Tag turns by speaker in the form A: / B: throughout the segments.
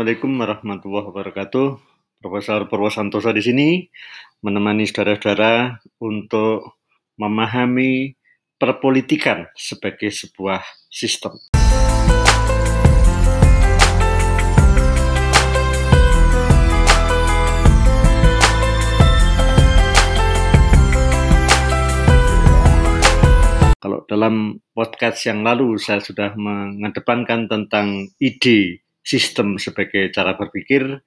A: Assalamualaikum warahmatullahi wabarakatuh. Profesor Purwosantoso di sini menemani saudara-saudara untuk memahami perpolitikan sebagai sebuah sistem. Kalau dalam podcast yang lalu saya sudah mengedepankan tentang ide sistem sebagai cara berpikir.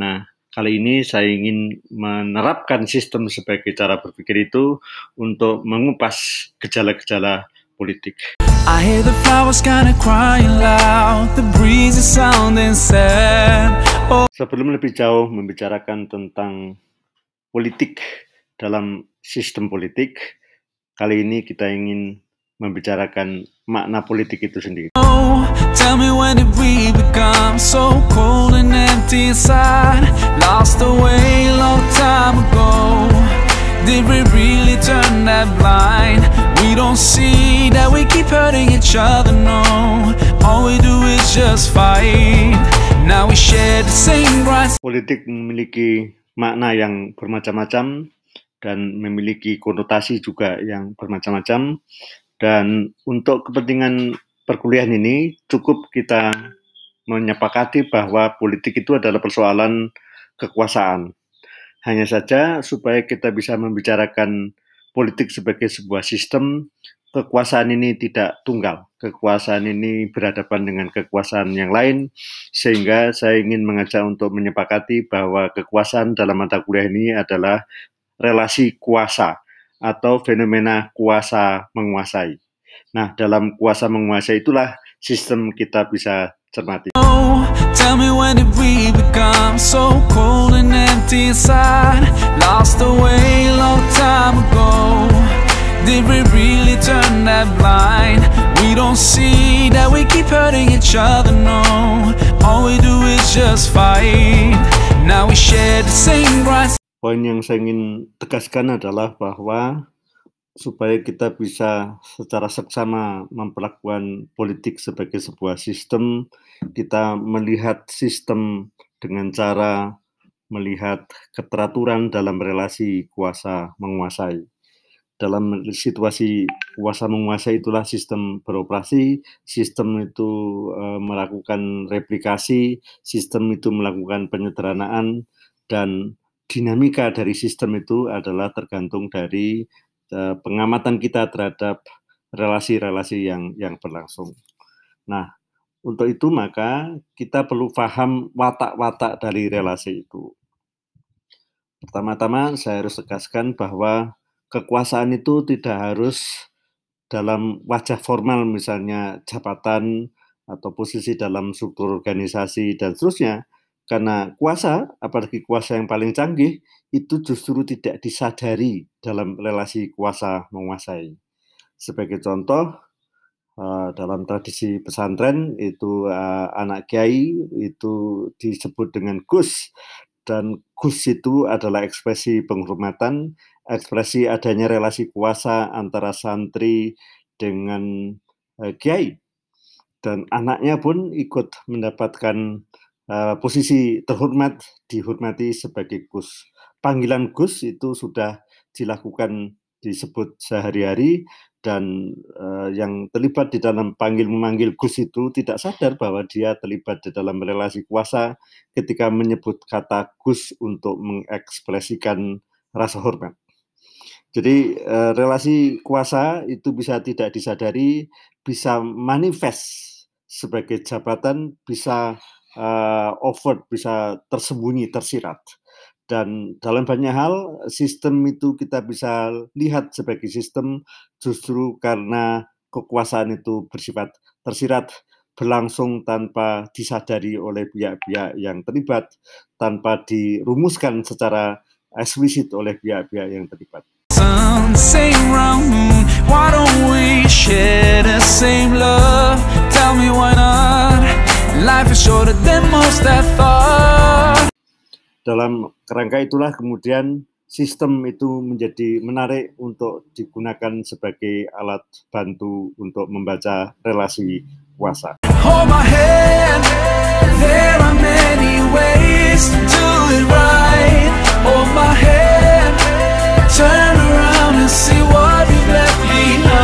A: Nah, kali ini saya ingin menerapkan sistem sebagai cara berpikir itu untuk mengupas gejala-gejala politik. I hear the flowers kinda crying loud, the breeze is sounding sad. Oh. Sebelum lebih jauh membicarakan tentang politik dalam sistem politik, Kali ini kita ingin membicarakan makna politik itu sendiri. Oh, tell me when did we become so cold and empty inside Lost away long time ago Did we really turn that blind? We don't see that we keep hurting each other, no All we do is just fight Now we share the same rights Politik memiliki makna yang bermacam-macam dan memiliki konotasi juga yang bermacam-macam. Dan untuk kepentingan perkuliahan ini cukup kita menyepakati bahwa politik itu adalah persoalan kekuasaan. Hanya saja supaya kita bisa membicarakan politik sebagai sebuah sistem, kekuasaan ini tidak tunggal. Kekuasaan ini berhadapan dengan kekuasaan yang lain, sehingga saya ingin mengajak untuk menyepakati bahwa kekuasaan dalam mata kuliah ini adalah relasi kuasa atau fenomena kuasa menguasai. Nah, dalam kuasa menguasai itulah sistem kita bisa cermati. Just fight. Now we share the same rights Poin yang saya ingin tegaskan adalah bahwa supaya kita bisa secara seksama memperlakukan politik sebagai sebuah sistem, kita melihat sistem dengan cara melihat keteraturan dalam relasi kuasa menguasai. Dalam situasi kuasa menguasai itulah sistem beroperasi, sistem itu e, melakukan replikasi, sistem itu melakukan penyederhanaan dan dinamika dari sistem itu adalah tergantung dari uh, pengamatan kita terhadap relasi-relasi yang yang berlangsung. Nah, untuk itu maka kita perlu paham watak-watak dari relasi itu. Pertama-tama saya harus tegaskan bahwa kekuasaan itu tidak harus dalam wajah formal misalnya jabatan atau posisi dalam struktur organisasi dan seterusnya, karena kuasa, apalagi kuasa yang paling canggih, itu justru tidak disadari dalam relasi kuasa menguasai. Sebagai contoh, uh, dalam tradisi pesantren itu uh, anak kiai itu disebut dengan gus dan gus itu adalah ekspresi penghormatan, ekspresi adanya relasi kuasa antara santri dengan uh, kiai dan anaknya pun ikut mendapatkan uh, posisi terhormat dihormati sebagai Gus. Panggilan Gus itu sudah dilakukan disebut sehari-hari dan uh, yang terlibat di dalam panggil memanggil Gus itu tidak sadar bahwa dia terlibat di dalam relasi kuasa ketika menyebut kata Gus untuk mengekspresikan rasa hormat. Jadi uh, relasi kuasa itu bisa tidak disadari, bisa manifest sebagai jabatan, bisa uh, overt, bisa tersembunyi, tersirat. Dan dalam banyak hal, sistem itu kita bisa lihat sebagai sistem justru karena kekuasaan itu bersifat tersirat, berlangsung tanpa disadari oleh pihak-pihak yang terlibat, tanpa dirumuskan secara eksplisit oleh pihak-pihak yang terlibat. Life is shorter than most I thought. Dalam kerangka itulah kemudian sistem itu menjadi menarik untuk digunakan sebagai alat bantu untuk membaca relasi kuasa. Hold my hand, There are many ways to do it right. Hold my hand, turn around and see what you left behind.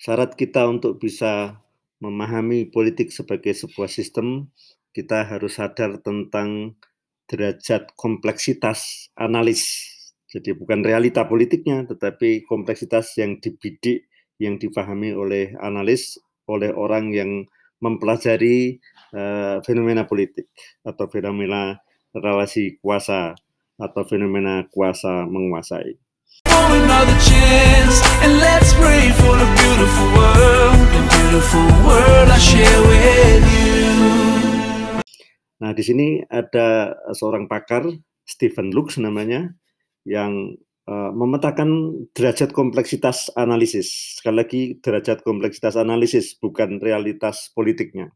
A: Syarat kita untuk bisa memahami politik sebagai sebuah sistem, kita harus sadar tentang derajat kompleksitas analis jadi bukan realita politiknya, tetapi kompleksitas yang dibidik, yang dipahami oleh analis, oleh orang yang mempelajari uh, fenomena politik atau fenomena relasi kuasa atau fenomena kuasa menguasai. Nah, di sini ada seorang pakar, Stephen Lux namanya, yang uh, memetakan derajat kompleksitas analisis. Sekali lagi, derajat kompleksitas analisis bukan realitas politiknya.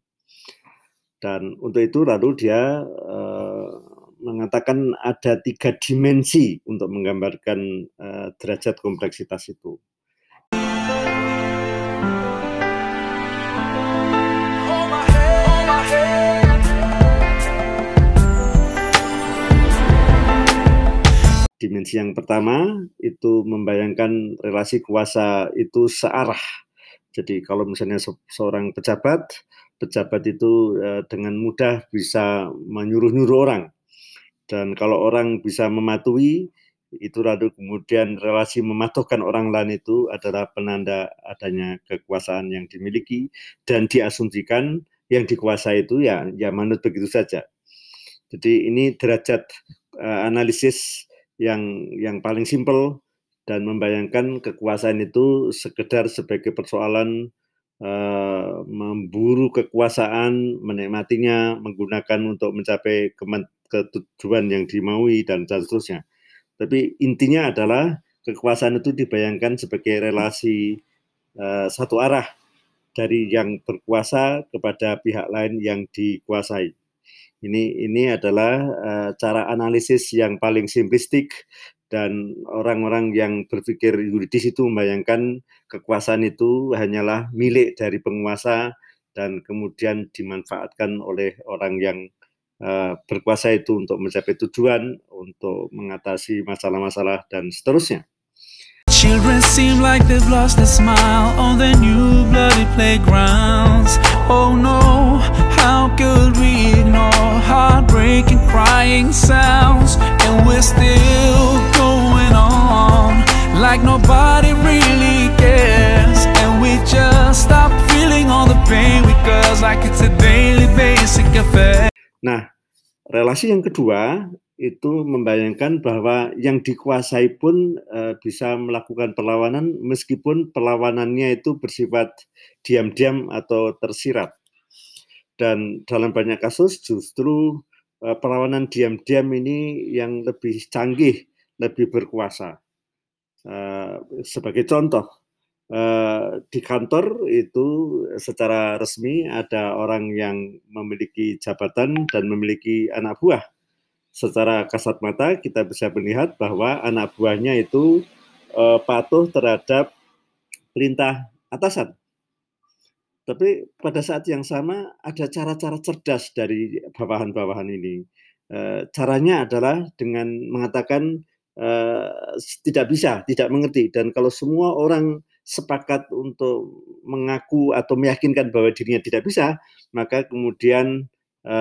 A: Dan untuk itu lalu dia uh, mengatakan ada tiga dimensi untuk menggambarkan uh, derajat kompleksitas itu. dimensi yang pertama itu membayangkan relasi kuasa itu searah. Jadi kalau misalnya se seorang pejabat, pejabat itu e, dengan mudah bisa menyuruh-nyuruh orang. Dan kalau orang bisa mematuhi, itu lalu kemudian relasi mematuhkan orang lain itu adalah penanda adanya kekuasaan yang dimiliki dan diasumsikan yang dikuasai itu ya ya manut begitu saja. Jadi ini derajat uh, analisis yang yang paling simpel dan membayangkan kekuasaan itu sekedar sebagai persoalan uh, memburu kekuasaan, menikmatinya, menggunakan untuk mencapai ketujuan yang dimaui dan seterusnya. Tapi intinya adalah kekuasaan itu dibayangkan sebagai relasi uh, satu arah dari yang berkuasa kepada pihak lain yang dikuasai. Ini ini adalah uh, cara analisis yang paling simplistik dan orang-orang yang berpikir yuridis itu membayangkan kekuasaan itu hanyalah milik dari penguasa dan kemudian dimanfaatkan oleh orang yang berkuasa itu untuk mencapai tujuan, untuk mengatasi masalah-masalah dan seterusnya. Children seem like they've lost a smile on their new bloody playgrounds. Oh no, how could we ignore heartbreaking crying sounds? And we're still going on like nobody really cares. And we just stop feeling all the pain because like it's a daily basic affair. Nah, relasi yang kedua itu membayangkan bahwa yang dikuasai pun e, bisa melakukan perlawanan meskipun perlawanannya itu bersifat diam-diam atau tersirat. Dan dalam banyak kasus justru e, perlawanan diam-diam ini yang lebih canggih, lebih berkuasa. E, sebagai contoh, e, di kantor itu secara resmi ada orang yang memiliki jabatan dan memiliki anak buah secara kasat mata kita bisa melihat bahwa anak buahnya itu uh, patuh terhadap perintah atasan. Tapi pada saat yang sama ada cara-cara cerdas dari bawahan-bawahan ini. E, caranya adalah dengan mengatakan tidak bisa, tidak mengerti. Dan kalau semua orang sepakat untuk mengaku atau meyakinkan bahwa dirinya tidak bisa, maka kemudian e,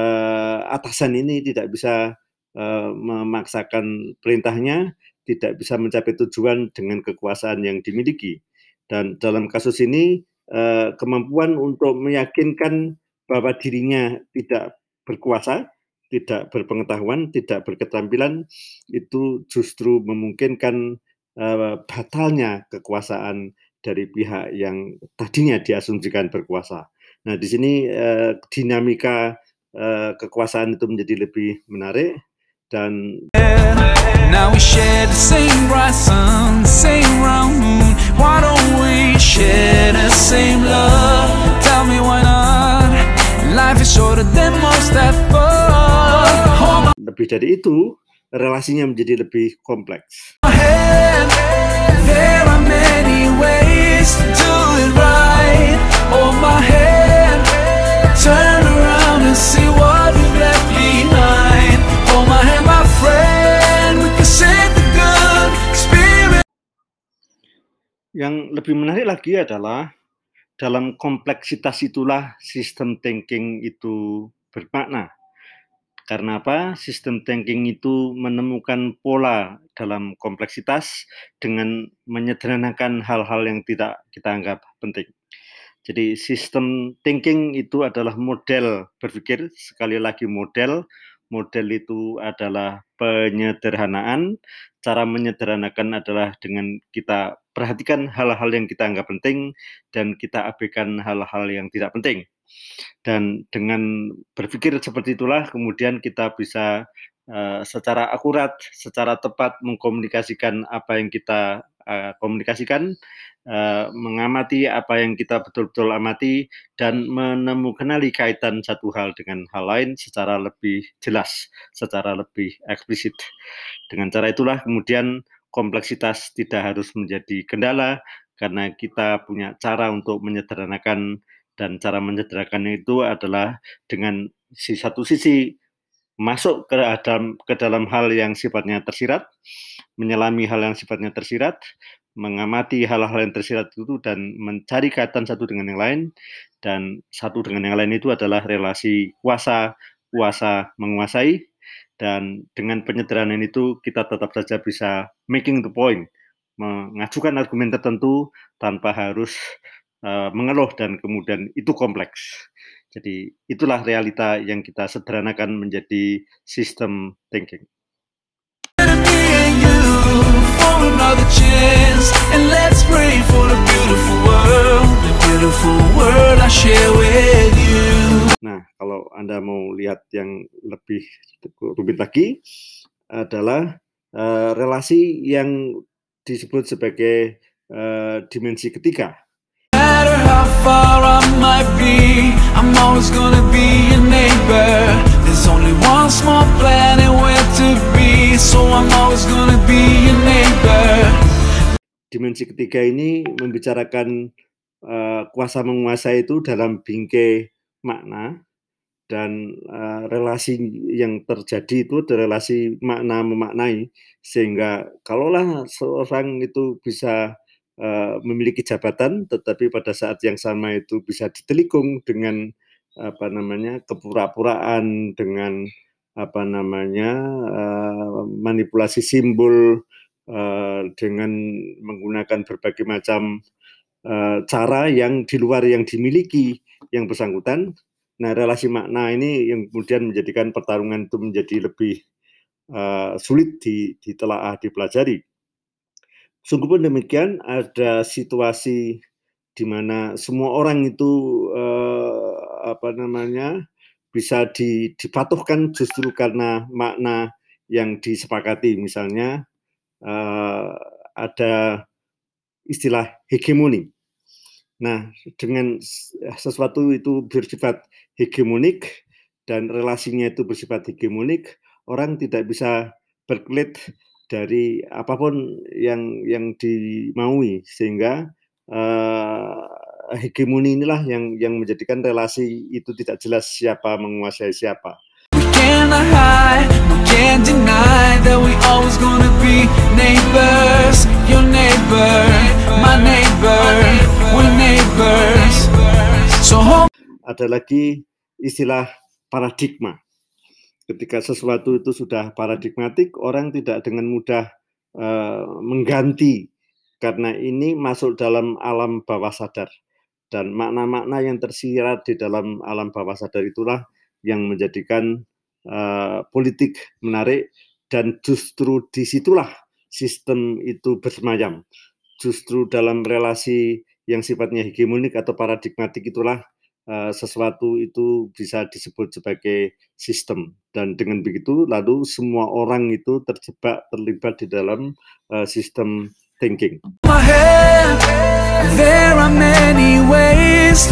A: atasan ini tidak bisa Eh, memaksakan perintahnya, tidak bisa mencapai tujuan dengan kekuasaan yang dimiliki. Dan dalam kasus ini eh, kemampuan untuk meyakinkan bahwa dirinya tidak berkuasa, tidak berpengetahuan, tidak berketerampilan itu justru memungkinkan uh, batalnya kekuasaan dari pihak yang tadinya diasumsikan berkuasa. Nah, di sini uh, dinamika uh, kekuasaan itu menjadi lebih menarik dan Now we share the same bright sun, same round moon. Why don't we share the same love? Tell me why not? Life is shorter than most have fun Lebih dari itu, relasinya menjadi lebih kompleks. There lebih menarik lagi adalah dalam kompleksitas itulah sistem thinking itu bermakna. Karena apa? Sistem thinking itu menemukan pola dalam kompleksitas dengan menyederhanakan hal-hal yang tidak kita anggap penting. Jadi sistem thinking itu adalah model berpikir, sekali lagi model. Model itu adalah penyederhanaan. Cara menyederhanakan adalah dengan kita perhatikan hal-hal yang kita anggap penting dan kita abaikan hal-hal yang tidak penting. Dan dengan berpikir seperti itulah kemudian kita bisa uh, secara akurat, secara tepat mengkomunikasikan apa yang kita uh, komunikasikan, uh, mengamati apa yang kita betul-betul amati dan menemukan kaitan satu hal dengan hal lain secara lebih jelas, secara lebih eksplisit. Dengan cara itulah kemudian kompleksitas tidak harus menjadi kendala karena kita punya cara untuk menyederhanakan dan cara menyederhanakannya itu adalah dengan si satu sisi masuk ke dalam ke dalam hal yang sifatnya tersirat, menyelami hal yang sifatnya tersirat, mengamati hal-hal yang tersirat itu dan mencari kaitan satu dengan yang lain dan satu dengan yang lain itu adalah relasi kuasa kuasa menguasai dan dengan penyederhanaan itu kita tetap saja bisa making the point mengajukan argumen tertentu tanpa harus uh, mengeluh dan kemudian itu kompleks. Jadi itulah realita yang kita sederhanakan menjadi sistem thinking. Nah, kalau Anda mau lihat yang lebih rumit lagi adalah uh, relasi yang disebut sebagai uh, dimensi ketiga. So I'm always gonna be Dimensi ketiga ini membicarakan uh, kuasa menguasai itu dalam bingkai makna dan uh, relasi yang terjadi itu adalah relasi makna memaknai. Sehingga kalaulah seorang itu bisa uh, memiliki jabatan, tetapi pada saat yang sama itu bisa ditelikung dengan apa namanya kepura-puraan, dengan apa namanya uh, manipulasi simbol, uh, dengan menggunakan berbagai macam uh, cara yang di luar yang dimiliki yang bersangkutan. Nah, relasi makna ini yang kemudian menjadikan pertarungan itu menjadi lebih uh, sulit ditelaah, dipelajari. Sungguh pun demikian, ada situasi di mana semua orang itu eh, apa namanya bisa di, dipatuhkan justru karena makna yang disepakati. Misalnya eh, ada istilah hegemoni. Nah, dengan sesuatu itu bersifat hegemonik dan relasinya itu bersifat hegemonik, orang tidak bisa berkelit dari apa pun yang yang dimaui sehingga uh, hegemoni inilah yang yang menjadikan relasi itu tidak jelas siapa menguasai siapa. Ada lagi istilah paradigma. Ketika sesuatu itu sudah paradigmatik, orang tidak dengan mudah uh, mengganti karena ini masuk dalam alam bawah sadar. Dan makna-makna yang tersirat di dalam alam bawah sadar itulah yang menjadikan uh, politik menarik dan justru di situlah sistem itu bersemayam. Justru dalam relasi yang sifatnya hegemonik atau paradigmatik itulah uh, sesuatu itu bisa disebut sebagai sistem dan dengan begitu lalu semua orang itu terjebak terlibat di dalam uh, sistem thinking. There are many ways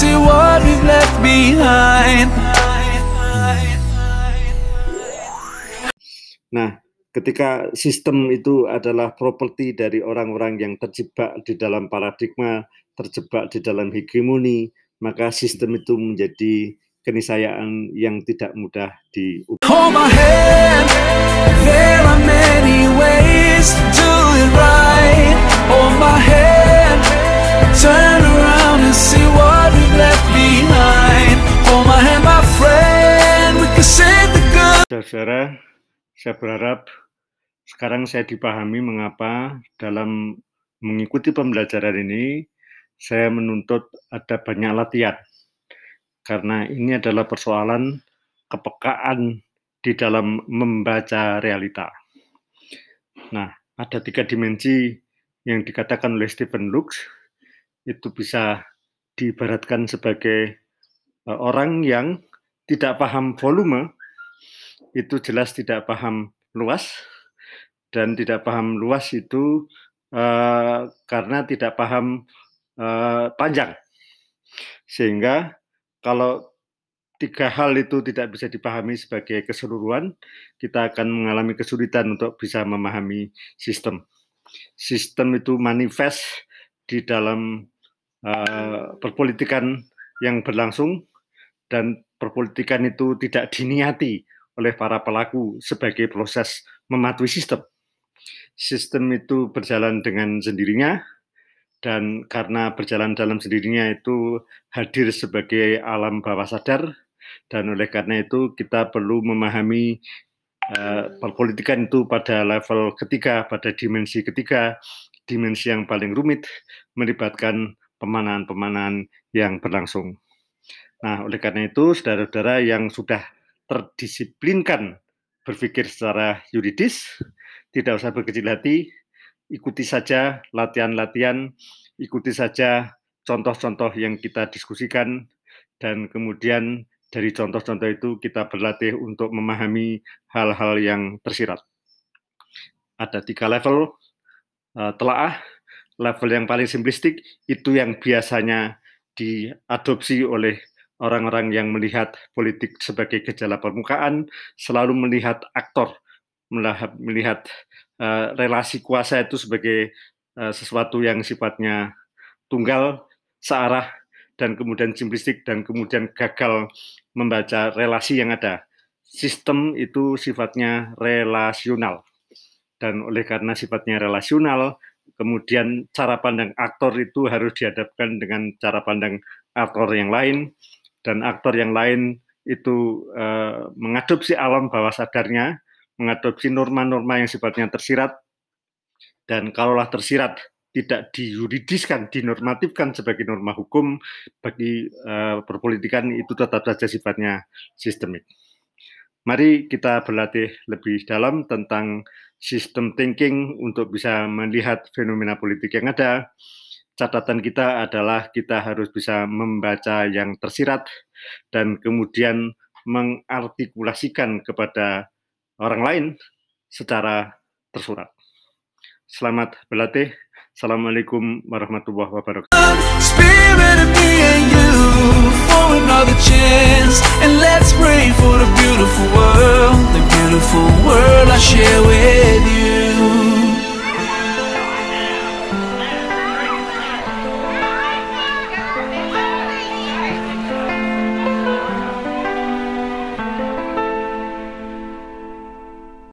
A: see what we've left behind. Nah, ketika sistem itu adalah properti dari orang-orang yang terjebak di dalam paradigma, terjebak di dalam hegemoni, maka sistem itu menjadi keniscayaan yang tidak mudah di
B: Hold my hand, there are many ways to do it right. Hold my hand, turn around and see what we've left behind. Hold my hand, my friend, we can say the good.
A: Saudara, saya berharap sekarang saya dipahami mengapa dalam mengikuti pembelajaran ini saya menuntut ada banyak latihan. Karena ini adalah persoalan kepekaan di dalam membaca realita. Nah, ada tiga dimensi yang dikatakan oleh Stephen Lux itu bisa diibaratkan sebagai uh, orang yang tidak paham volume, itu jelas tidak paham luas, dan tidak paham luas itu uh, karena tidak paham uh, panjang. Sehingga kalau tiga hal itu tidak bisa dipahami sebagai keseluruhan, kita akan mengalami kesulitan untuk bisa memahami sistem. Sistem itu manifest di dalam uh, perpolitikan yang berlangsung dan perpolitikan itu tidak diniati oleh para pelaku sebagai proses mematuhi sistem. Sistem itu berjalan dengan sendirinya, dan karena berjalan dalam sendirinya itu hadir sebagai alam bawah sadar dan oleh karena itu kita perlu memahami uh, perpolitikan itu pada level ketiga pada dimensi ketiga dimensi yang paling rumit melibatkan pemanahan-pemanahan yang berlangsung. Nah, oleh karena itu saudara-saudara yang sudah terdisiplinkan berpikir secara yuridis tidak usah berkecil hati ikuti saja latihan-latihan, ikuti saja contoh-contoh yang kita diskusikan, dan kemudian dari contoh-contoh itu kita berlatih untuk memahami hal-hal yang tersirat. Ada tiga level uh, telaah. Level yang paling simplistik itu yang biasanya diadopsi oleh orang-orang yang melihat politik sebagai gejala permukaan, selalu melihat aktor, melihat uh, relasi kuasa itu sebagai uh, sesuatu yang sifatnya tunggal, searah, dan kemudian simplistik, dan kemudian gagal membaca relasi yang ada. Sistem itu sifatnya relasional. Dan oleh karena sifatnya relasional, kemudian cara pandang aktor itu harus dihadapkan dengan cara pandang aktor yang lain, dan aktor yang lain itu uh, mengadopsi alam bawah sadarnya, mengadopsi norma-norma yang sifatnya tersirat, dan kalaulah tersirat tidak diyuridiskan, dinormatifkan sebagai norma hukum bagi uh, perpolitikan itu tetap saja sifatnya sistemik. Mari kita berlatih lebih dalam tentang sistem thinking untuk bisa melihat fenomena politik yang ada. Catatan kita adalah kita harus bisa membaca yang tersirat dan kemudian mengartikulasikan kepada orang lain secara tersurat. Selamat berlatih. Assalamualaikum warahmatullahi wabarakatuh.
B: For another chance. And let's pray for the beautiful world, the beautiful world I share with you.